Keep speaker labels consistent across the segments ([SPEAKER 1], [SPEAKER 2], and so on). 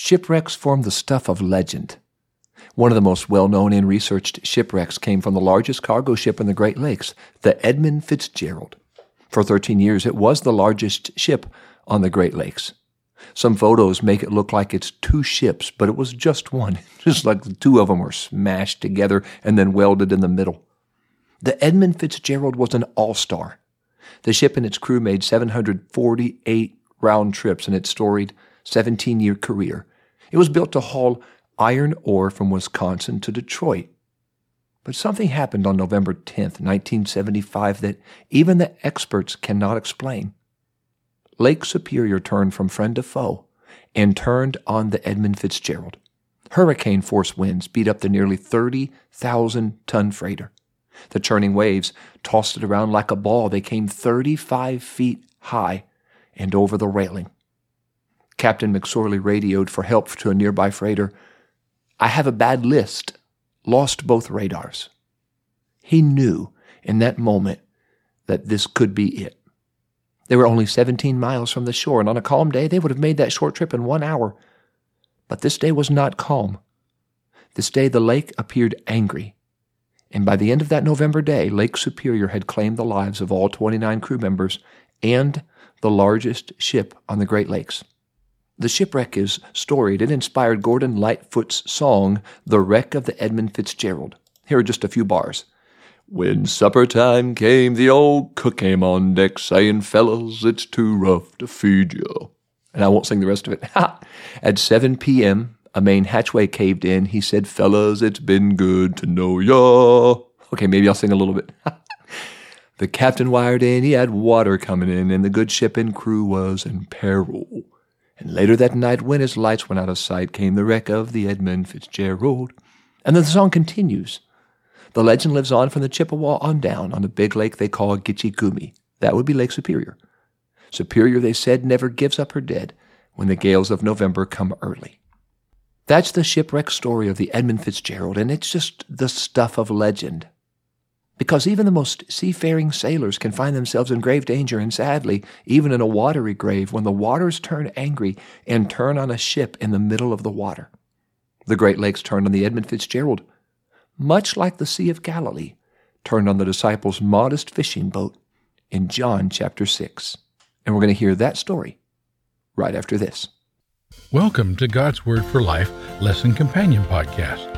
[SPEAKER 1] Shipwrecks form the stuff of legend. One of the most well known and researched shipwrecks came from the largest cargo ship in the Great Lakes, the Edmund Fitzgerald. For 13 years, it was the largest ship on the Great Lakes. Some photos make it look like it's two ships, but it was just one, just like the two of them were smashed together and then welded in the middle. The Edmund Fitzgerald was an all star. The ship and its crew made 748 round trips and its storied 17 year career. It was built to haul iron ore from Wisconsin to Detroit. But something happened on November 10th, 1975, that even the experts cannot explain. Lake Superior turned from friend to foe and turned on the Edmund Fitzgerald. Hurricane force winds beat up the nearly 30,000 ton freighter. The churning waves tossed it around like a ball. They came 35 feet high and over the railing. Captain McSorley radioed for help to a nearby freighter. I have a bad list. Lost both radars. He knew in that moment that this could be it. They were only 17 miles from the shore, and on a calm day they would have made that short trip in one hour. But this day was not calm. This day the lake appeared angry, and by the end of that November day, Lake Superior had claimed the lives of all 29 crew members and the largest ship on the Great Lakes. The shipwreck is storied. It inspired Gordon Lightfoot's song, The Wreck of the Edmund Fitzgerald. Here are just a few bars. When supper time came, the old cook came on deck saying, Fellows, it's too rough to feed you. And I won't sing the rest of it. At 7 p.m., a main hatchway caved in. He said, Fellas, it's been good to know ya. Okay, maybe I'll sing a little bit. the captain wired in, he had water coming in, and the good ship and crew was in peril. And later that night, when his lights went out of sight, came the wreck of the Edmund Fitzgerald. And the song continues. The legend lives on from the Chippewa on down on the big lake they call Gitche. That would be Lake Superior. Superior, they said, never gives up her dead when the gales of November come early. That's the shipwreck story of the Edmund Fitzgerald, and it's just the stuff of legend. Because even the most seafaring sailors can find themselves in grave danger, and sadly, even in a watery grave, when the waters turn angry and turn on a ship in the middle of the water. The Great Lakes turned on the Edmund Fitzgerald much like the Sea of Galilee turned on the disciples' modest fishing boat in John chapter 6. And we're going to hear that story right after this.
[SPEAKER 2] Welcome to God's Word for Life Lesson Companion Podcast,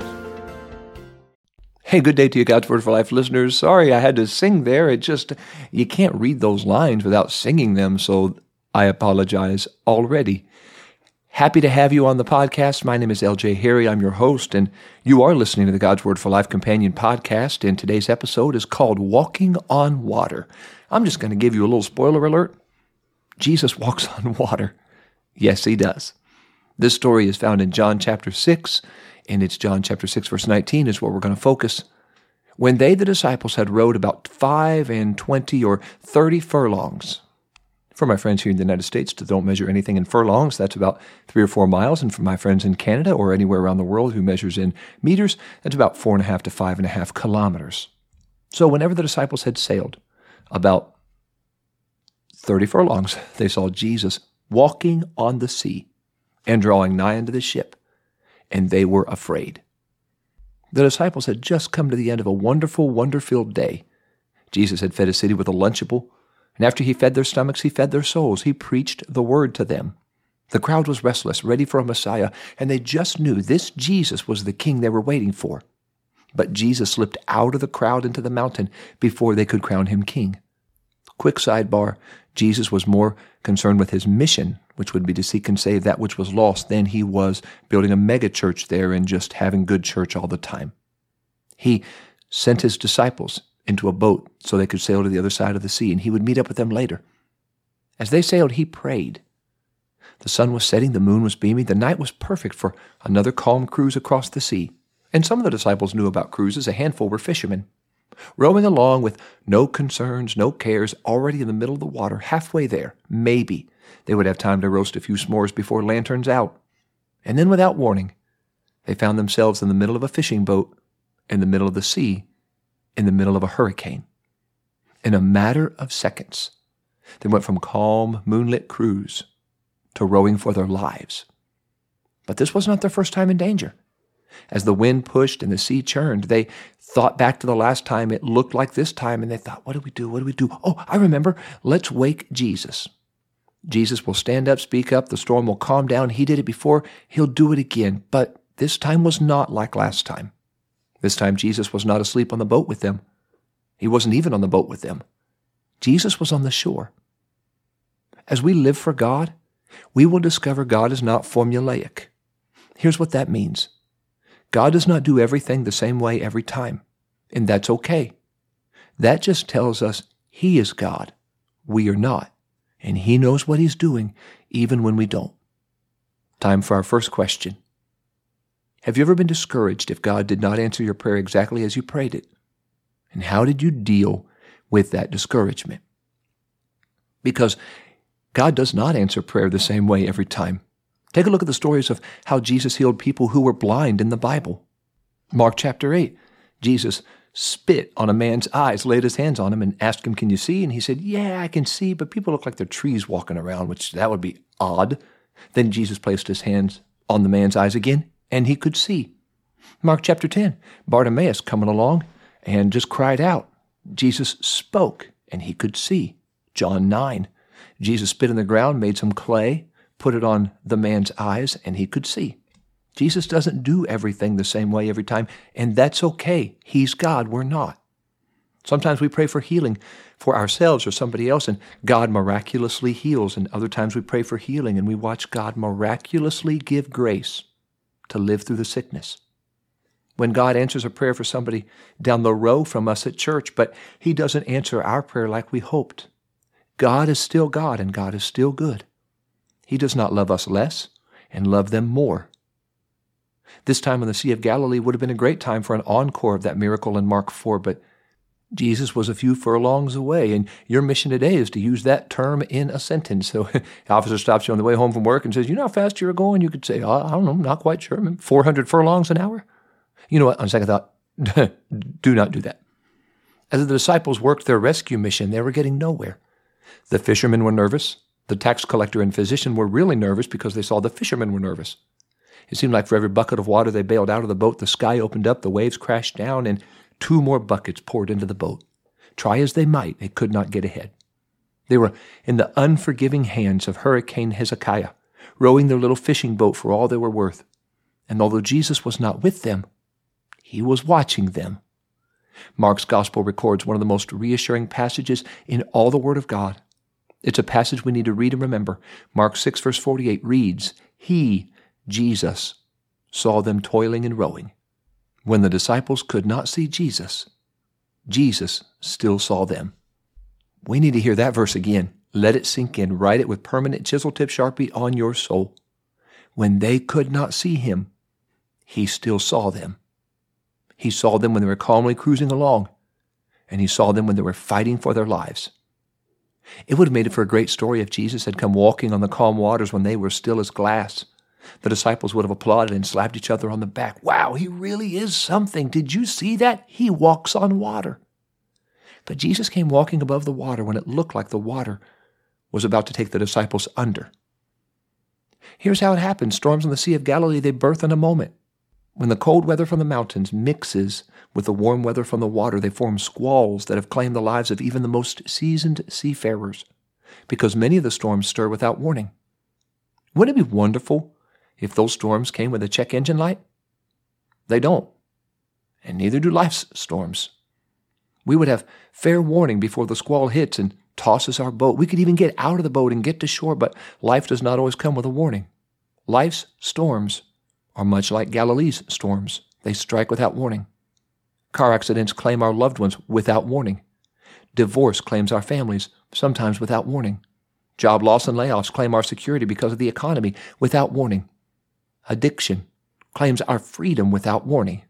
[SPEAKER 1] Hey, good day to you, God's Word for Life listeners. Sorry I had to sing there. It just, you can't read those lines without singing them, so I apologize already. Happy to have you on the podcast. My name is LJ Harry. I'm your host, and you are listening to the God's Word for Life Companion podcast. And today's episode is called Walking on Water. I'm just going to give you a little spoiler alert. Jesus walks on water. Yes, he does. This story is found in John chapter 6, and it's John chapter 6, verse 19 is where we're going to focus. When they, the disciples, had rowed about five and twenty or thirty furlongs, for my friends here in the United States that don't measure anything in furlongs, that's about three or four miles. And for my friends in Canada or anywhere around the world who measures in meters, that's about four and a half to five and a half kilometers. So whenever the disciples had sailed, about 30 furlongs, they saw Jesus walking on the sea and drawing nigh unto the ship, and they were afraid. The disciples had just come to the end of a wonderful, wonder filled day. Jesus had fed a city with a Lunchable, and after he fed their stomachs, he fed their souls. He preached the word to them. The crowd was restless, ready for a Messiah, and they just knew this Jesus was the king they were waiting for. But Jesus slipped out of the crowd into the mountain before they could crown him king. Quick sidebar Jesus was more concerned with his mission, which would be to seek and save that which was lost, than he was building a megachurch there and just having good church all the time. He sent his disciples into a boat so they could sail to the other side of the sea, and he would meet up with them later. As they sailed, he prayed. The sun was setting, the moon was beaming, the night was perfect for another calm cruise across the sea. And some of the disciples knew about cruises, a handful were fishermen. Rowing along with no concerns, no cares, already in the middle of the water, halfway there, maybe they would have time to roast a few s'mores before lanterns out. And then, without warning, they found themselves in the middle of a fishing boat, in the middle of the sea, in the middle of a hurricane. In a matter of seconds, they went from calm, moonlit cruise to rowing for their lives. But this was not their first time in danger. As the wind pushed and the sea churned, they thought back to the last time it looked like this time, and they thought, What do we do? What do we do? Oh, I remember. Let's wake Jesus. Jesus will stand up, speak up, the storm will calm down. He did it before, he'll do it again. But this time was not like last time. This time, Jesus was not asleep on the boat with them. He wasn't even on the boat with them. Jesus was on the shore. As we live for God, we will discover God is not formulaic. Here's what that means God does not do everything the same way every time, and that's okay. That just tells us He is God. We are not, and He knows what He's doing even when we don't. Time for our first question. Have you ever been discouraged if God did not answer your prayer exactly as you prayed it? And how did you deal with that discouragement? Because God does not answer prayer the same way every time. Take a look at the stories of how Jesus healed people who were blind in the Bible. Mark chapter 8, Jesus spit on a man's eyes, laid his hands on him, and asked him, Can you see? And he said, Yeah, I can see, but people look like they're trees walking around, which that would be odd. Then Jesus placed his hands on the man's eyes again, and he could see. Mark chapter 10, Bartimaeus coming along and just cried out. Jesus spoke, and he could see. John 9, Jesus spit in the ground, made some clay, put it on the man's eyes, and he could see. Jesus doesn't do everything the same way every time, and that's okay. He's God, we're not. Sometimes we pray for healing for ourselves or somebody else, and God miraculously heals. And other times we pray for healing, and we watch God miraculously give grace to live through the sickness. When God answers a prayer for somebody down the row from us at church, but He doesn't answer our prayer like we hoped, God is still God and God is still good. He does not love us less and love them more. This time on the Sea of Galilee would have been a great time for an encore of that miracle in Mark 4, but Jesus was a few furlongs away, and your mission today is to use that term in a sentence. So, the officer stops you on the way home from work and says, "You know how fast you're going?" You could say, "I don't know, not quite sure. 400 furlongs an hour." You know what? On second thought, do not do that. As the disciples worked their rescue mission, they were getting nowhere. The fishermen were nervous. The tax collector and physician were really nervous because they saw the fishermen were nervous. It seemed like for every bucket of water they bailed out of the boat, the sky opened up, the waves crashed down, and two more buckets poured into the boat. Try as they might, they could not get ahead. They were in the unforgiving hands of Hurricane Hezekiah, rowing their little fishing boat for all they were worth. And although Jesus was not with them, he was watching them. Mark's gospel records one of the most reassuring passages in all the Word of God. It's a passage we need to read and remember. Mark 6, verse 48 reads, He, Jesus, saw them toiling and rowing. When the disciples could not see Jesus, Jesus still saw them. We need to hear that verse again. Let it sink in. Write it with permanent chisel tip sharpie on your soul. When they could not see him, he still saw them. He saw them when they were calmly cruising along, and he saw them when they were fighting for their lives. It would have made it for a great story if Jesus had come walking on the calm waters when they were still as glass. The disciples would have applauded and slapped each other on the back. Wow, he really is something. Did you see that? He walks on water. But Jesus came walking above the water when it looked like the water was about to take the disciples under. Here's how it happens storms on the Sea of Galilee, they birth in a moment. When the cold weather from the mountains mixes with the warm weather from the water, they form squalls that have claimed the lives of even the most seasoned seafarers, because many of the storms stir without warning. Wouldn't it be wonderful if those storms came with a check engine light? They don't, and neither do life's storms. We would have fair warning before the squall hits and tosses our boat. We could even get out of the boat and get to shore, but life does not always come with a warning. Life's storms are much like Galilee's storms. They strike without warning. Car accidents claim our loved ones without warning. Divorce claims our families, sometimes without warning. Job loss and layoffs claim our security because of the economy without warning. Addiction claims our freedom without warning.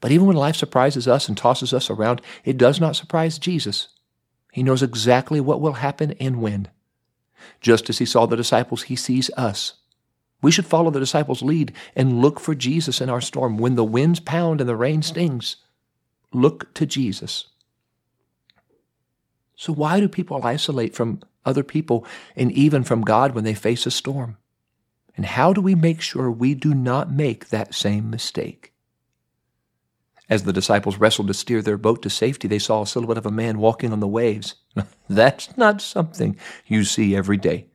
[SPEAKER 1] But even when life surprises us and tosses us around, it does not surprise Jesus. He knows exactly what will happen and when. Just as he saw the disciples, he sees us. We should follow the disciples' lead and look for Jesus in our storm. When the winds pound and the rain stings, look to Jesus. So, why do people isolate from other people and even from God when they face a storm? And how do we make sure we do not make that same mistake? As the disciples wrestled to steer their boat to safety, they saw a silhouette of a man walking on the waves. That's not something you see every day.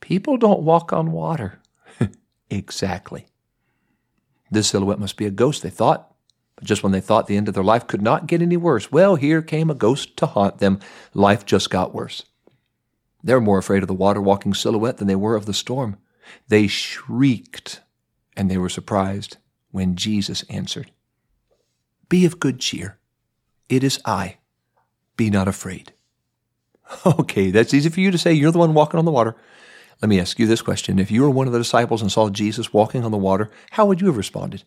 [SPEAKER 1] People don't walk on water. exactly. This silhouette must be a ghost, they thought. But just when they thought the end of their life could not get any worse, well, here came a ghost to haunt them. Life just got worse. They were more afraid of the water walking silhouette than they were of the storm. They shrieked, and they were surprised when Jesus answered. Be of good cheer. It is I. Be not afraid. Okay, that's easy for you to say. You're the one walking on the water. Let me ask you this question. If you were one of the disciples and saw Jesus walking on the water, how would you have responded?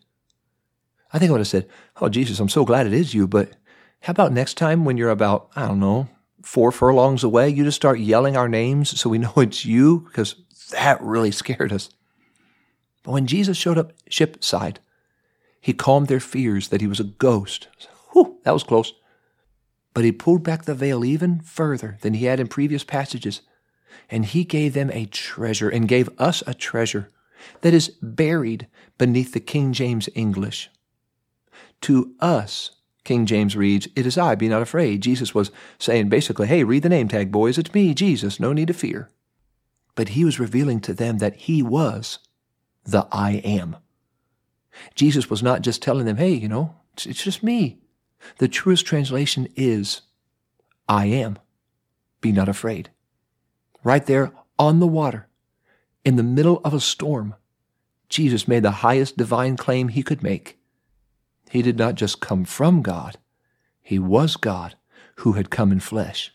[SPEAKER 1] I think I would have said, Oh, Jesus, I'm so glad it is you, but how about next time when you're about, I don't know, four furlongs away, you just start yelling our names so we know it's you? Because that really scared us. But when Jesus showed up shipside, he calmed their fears that he was a ghost. Whew, that was close. But he pulled back the veil even further than he had in previous passages, and he gave them a treasure and gave us a treasure that is buried beneath the King James English. To us, King James reads, It is I, be not afraid. Jesus was saying basically, Hey, read the name tag, boys. It's me, Jesus. No need to fear. But he was revealing to them that he was the I am. Jesus was not just telling them, hey, you know, it's, just me. The truest translation is, I am. Be not afraid. Right there on the water, in the middle of a storm, Jesus made the highest divine claim he could make. He did not just come from God, he was God who had come in flesh.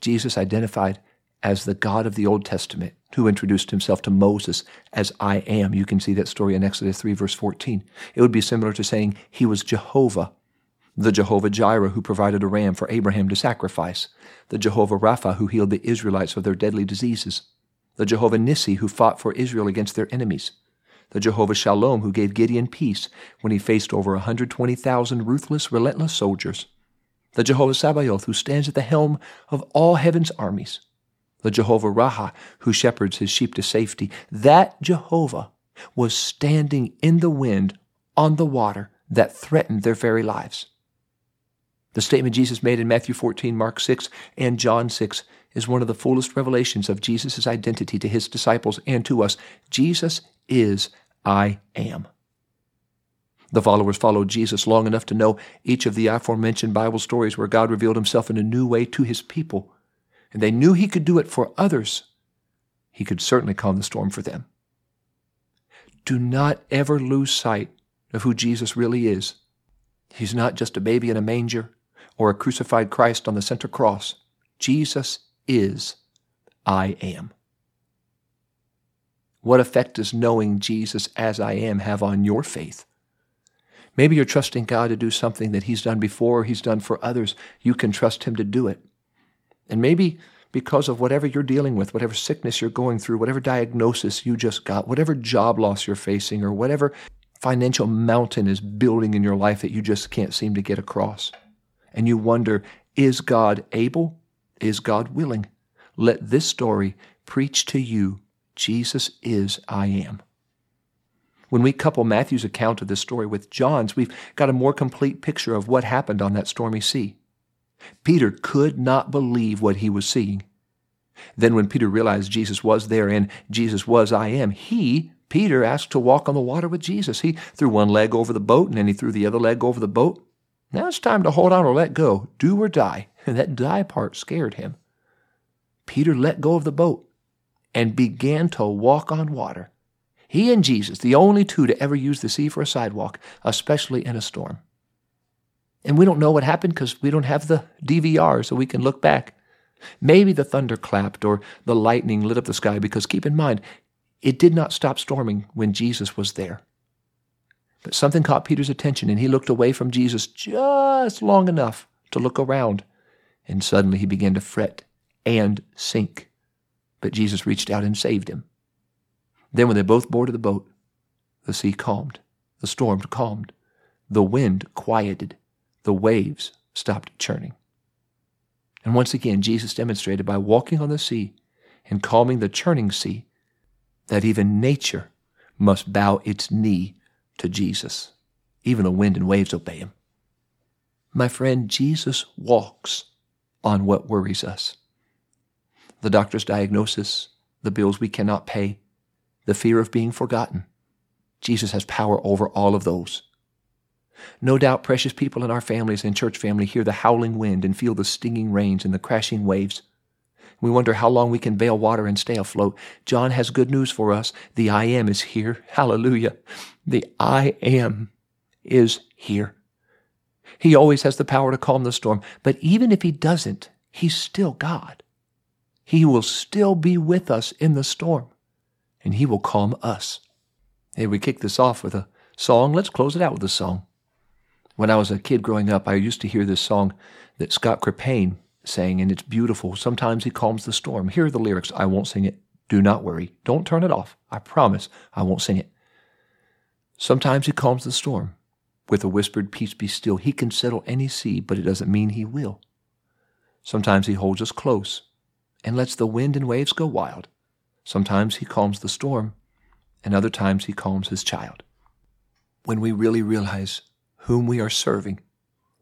[SPEAKER 1] Jesus identified as the God of the Old Testament who introduced himself to Moses as I am. You can see that story in Exodus 3, verse 14. It would be similar to saying he was Jehovah, the Jehovah Jireh who provided a ram for Abraham to sacrifice, the Jehovah Rapha who healed the Israelites of their deadly diseases, the Jehovah Nissi who fought for Israel against their enemies, the Jehovah Shalom who gave Gideon peace when he faced over 120,000 ruthless, relentless soldiers, the Jehovah Sabaoth who stands at the helm of all heaven's armies, the Jehovah Raha, who shepherds his sheep to safety, that Jehovah was standing in the wind on the water that threatened their very lives. The statement Jesus made in Matthew 14, Mark 6, and John 6 is one of the fullest revelations of Jesus' identity to his disciples and to us. Jesus is I am. The followers followed Jesus long enough to know each of the aforementioned Bible stories where God revealed himself in a new way to his people and they knew he could do it for others, he could certainly calm the storm for them. Do not ever lose sight of who Jesus really is. He's not just a baby in a manger or a crucified Christ on the center cross. Jesus is I am. What effect does knowing Jesus as I am have on your faith? Maybe you're trusting God to do something that He's done before, He's done for others. You can trust Him to do it. And maybe because of whatever you're dealing with, whatever sickness you're going through, whatever diagnosis you just got, whatever job loss you're facing, or whatever financial mountain is building in your life that you just can't seem to get across. And you wonder, is God able? Is God willing? Let this story preach to you Jesus is I am. When we couple Matthew's account of this story with John's, we've got a more complete picture of what happened on that stormy sea. Peter could not believe what he was seeing. Then, when Peter realized Jesus was there and Jesus was I am, he, Peter, asked to walk on the water with Jesus. He threw one leg over the boat and then he threw the other leg over the boat. Now it's time to hold on or let go, do or die. And that die part scared him. Peter let go of the boat and began to walk on water. He and Jesus, the only two to ever use the sea for a sidewalk, especially in a storm. And we don't know what happened because we don't have the DVR so we can look back. Maybe the thunder clapped or the lightning lit up the sky because keep in mind, it did not stop storming when Jesus was there. But something caught Peter's attention, and he looked away from Jesus just long enough to look around. And suddenly he began to fret and sink. But Jesus reached out and saved him. Then, when they both boarded the boat, the sea calmed, the storm calmed, the wind quieted, the waves stopped churning. And once again, Jesus demonstrated by walking on the sea and calming the churning sea that even nature must bow its knee to Jesus. Even the wind and waves obey him. My friend, Jesus walks on what worries us. The doctor's diagnosis, the bills we cannot pay, the fear of being forgotten. Jesus has power over all of those. No doubt, precious people in our families and church family hear the howling wind and feel the stinging rains and the crashing waves. We wonder how long we can bail water and stay afloat. John has good news for us. The I am is here. Hallelujah. The I am is here. He always has the power to calm the storm, but even if he doesn't, he's still God. He will still be with us in the storm, and he will calm us. Hey, we kick this off with a song. Let's close it out with a song. When I was a kid growing up, I used to hear this song that Scott Krippayne sang, and it's beautiful. Sometimes he calms the storm. Here are the lyrics. I won't sing it. Do not worry. Don't turn it off. I promise I won't sing it. Sometimes he calms the storm. With a whispered peace be still, he can settle any sea, but it doesn't mean he will. Sometimes he holds us close and lets the wind and waves go wild. Sometimes he calms the storm, and other times he calms his child. When we really realize whom we are serving,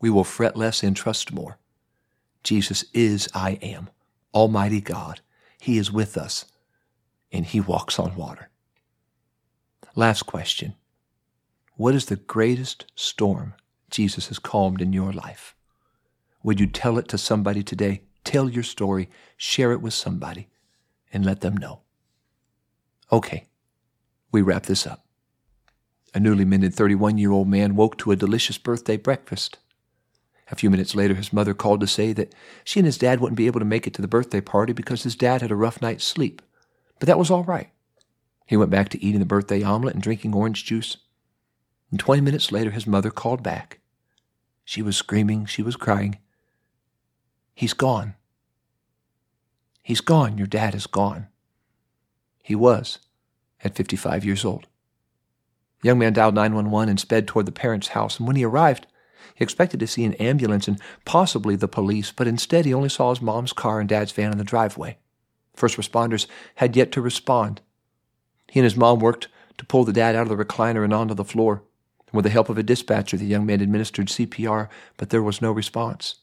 [SPEAKER 1] we will fret less and trust more. Jesus is I am, Almighty God. He is with us, and He walks on water. Last question What is the greatest storm Jesus has calmed in your life? Would you tell it to somebody today? Tell your story, share it with somebody, and let them know. Okay, we wrap this up. A newly minted 31 year old man woke to a delicious birthday breakfast. A few minutes later, his mother called to say that she and his dad wouldn't be able to make it to the birthday party because his dad had a rough night's sleep. But that was all right. He went back to eating the birthday omelet and drinking orange juice. And 20 minutes later, his mother called back. She was screaming, she was crying. He's gone. He's gone. Your dad is gone. He was at 55 years old. The young man dialed 911 and sped toward the parents' house, and when he arrived, he expected to see an ambulance and possibly the police, but instead he only saw his mom's car and dad's van in the driveway. First responders had yet to respond. He and his mom worked to pull the dad out of the recliner and onto the floor. with the help of a dispatcher, the young man administered CPR, but there was no response.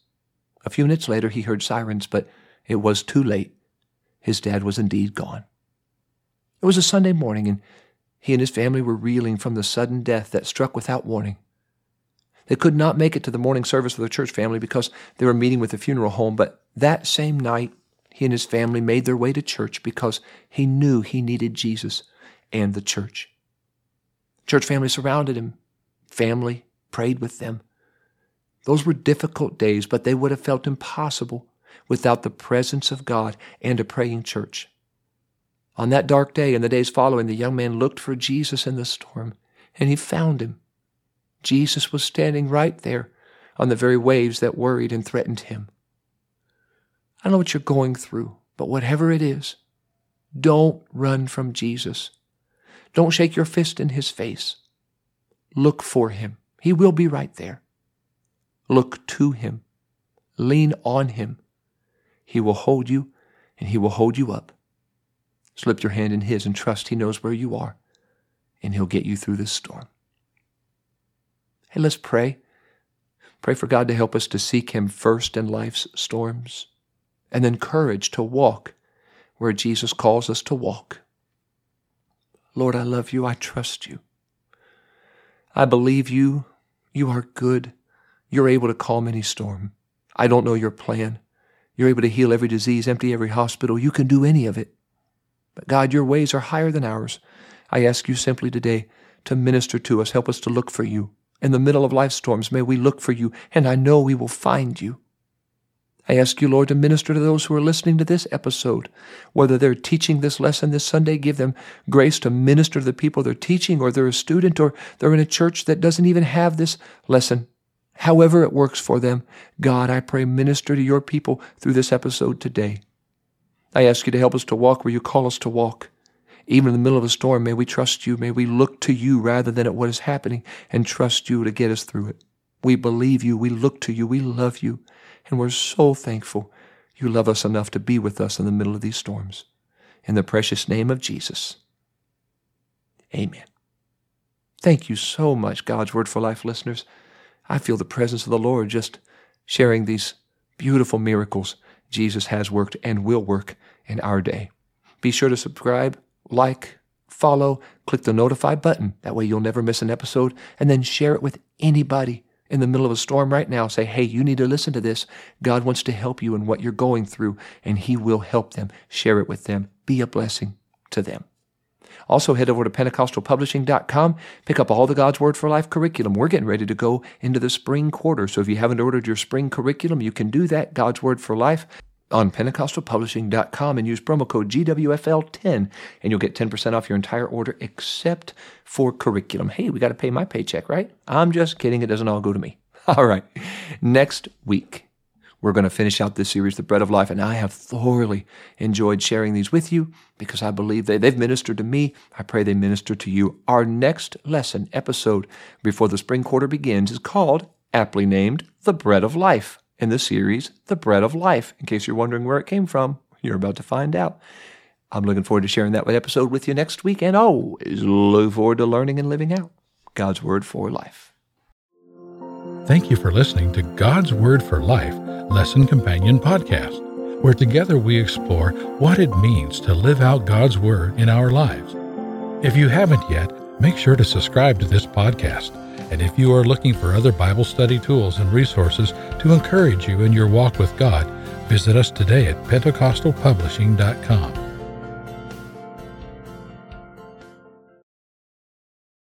[SPEAKER 1] A few minutes later, he heard sirens, but it was too late. His dad was indeed gone. It was a Sunday morning, and he and his family were reeling from the sudden death that struck without warning. They could not make it to the morning service of the church family because they were meeting with the funeral home, but that same night, he and his family made their way to church because he knew he needed Jesus and the church. Church family surrounded him. Family prayed with them. Those were difficult days, but they would have felt impossible without the presence of God and a praying church. On that dark day and the days following, the young man looked for Jesus in the storm, and he found him. Jesus was standing right there on the very waves that worried and threatened him. I know what you're going through, but whatever it is, don't run from Jesus. Don't shake your fist in his face. Look for him. He will be right there. Look to him. Lean on him. He will hold you and he will hold you up. Slip your hand in his and trust he knows where you are and he'll get you through this storm. Hey, let's pray. Pray for God to help us to seek Him first in life's storms, and then courage to walk where Jesus calls us to walk. Lord, I love you. I trust you. I believe you. You are good. You're able to calm any storm. I don't know your plan. You're able to heal every disease, empty every hospital. You can do any of it. But God, your ways are higher than ours. I ask you simply today to minister to us. Help us to look for you. In the middle of life storms, may we look for you, and I know we will find you. I ask you, Lord, to minister to those who are listening to this episode. Whether they're teaching this lesson this Sunday, give them grace to minister to the people they're teaching, or they're a student, or they're in a church that doesn't even have this lesson. However, it works for them, God, I pray, minister to your people through this episode today. I ask you to help us to walk where you call us to walk. Even in the middle of a storm, may we trust you. May we look to you rather than at what is happening and trust you to get us through it. We believe you. We look to you. We love you. And we're so thankful you love us enough to be with us in the middle of these storms. In the precious name of Jesus. Amen. Thank you so much, God's Word for Life listeners. I feel the presence of the Lord just sharing these beautiful miracles Jesus has worked and will work in our day. Be sure to subscribe, like, follow, click the notify button. That way you'll never miss an episode. And then share it with anybody in the middle of a storm right now. Say, hey, you need to listen to this. God wants to help you in what you're going through, and He will help them. Share it with them. Be a blessing to them. Also, head over to PentecostalPublishing.com, pick up all the God's Word for Life curriculum. We're getting ready to go into the spring quarter. So if you haven't ordered your spring curriculum, you can do that, God's Word for Life, on PentecostalPublishing.com and use promo code GWFL10 and you'll get 10% off your entire order except for curriculum. Hey, we got to pay my paycheck, right? I'm just kidding. It doesn't all go to me. All right. Next week, we're going to finish out this series, The Bread of Life, and I have thoroughly enjoyed sharing these with you because I believe they, they've ministered to me. I pray they minister to you. Our next lesson episode before the spring quarter begins is called, aptly named, The Bread of Life in the series, The Bread of Life. In case you're wondering where it came from, you're about to find out. I'm looking forward to sharing that episode with you next week and always look forward to learning and living out God's Word for Life.
[SPEAKER 2] Thank you for listening to God's Word for Life Lesson Companion Podcast, where together we explore what it means to live out God's Word in our lives. If you haven't yet, make sure to subscribe to this podcast. And if you are looking for other Bible study tools and resources to encourage you in your walk with God, visit us today at PentecostalPublishing.com.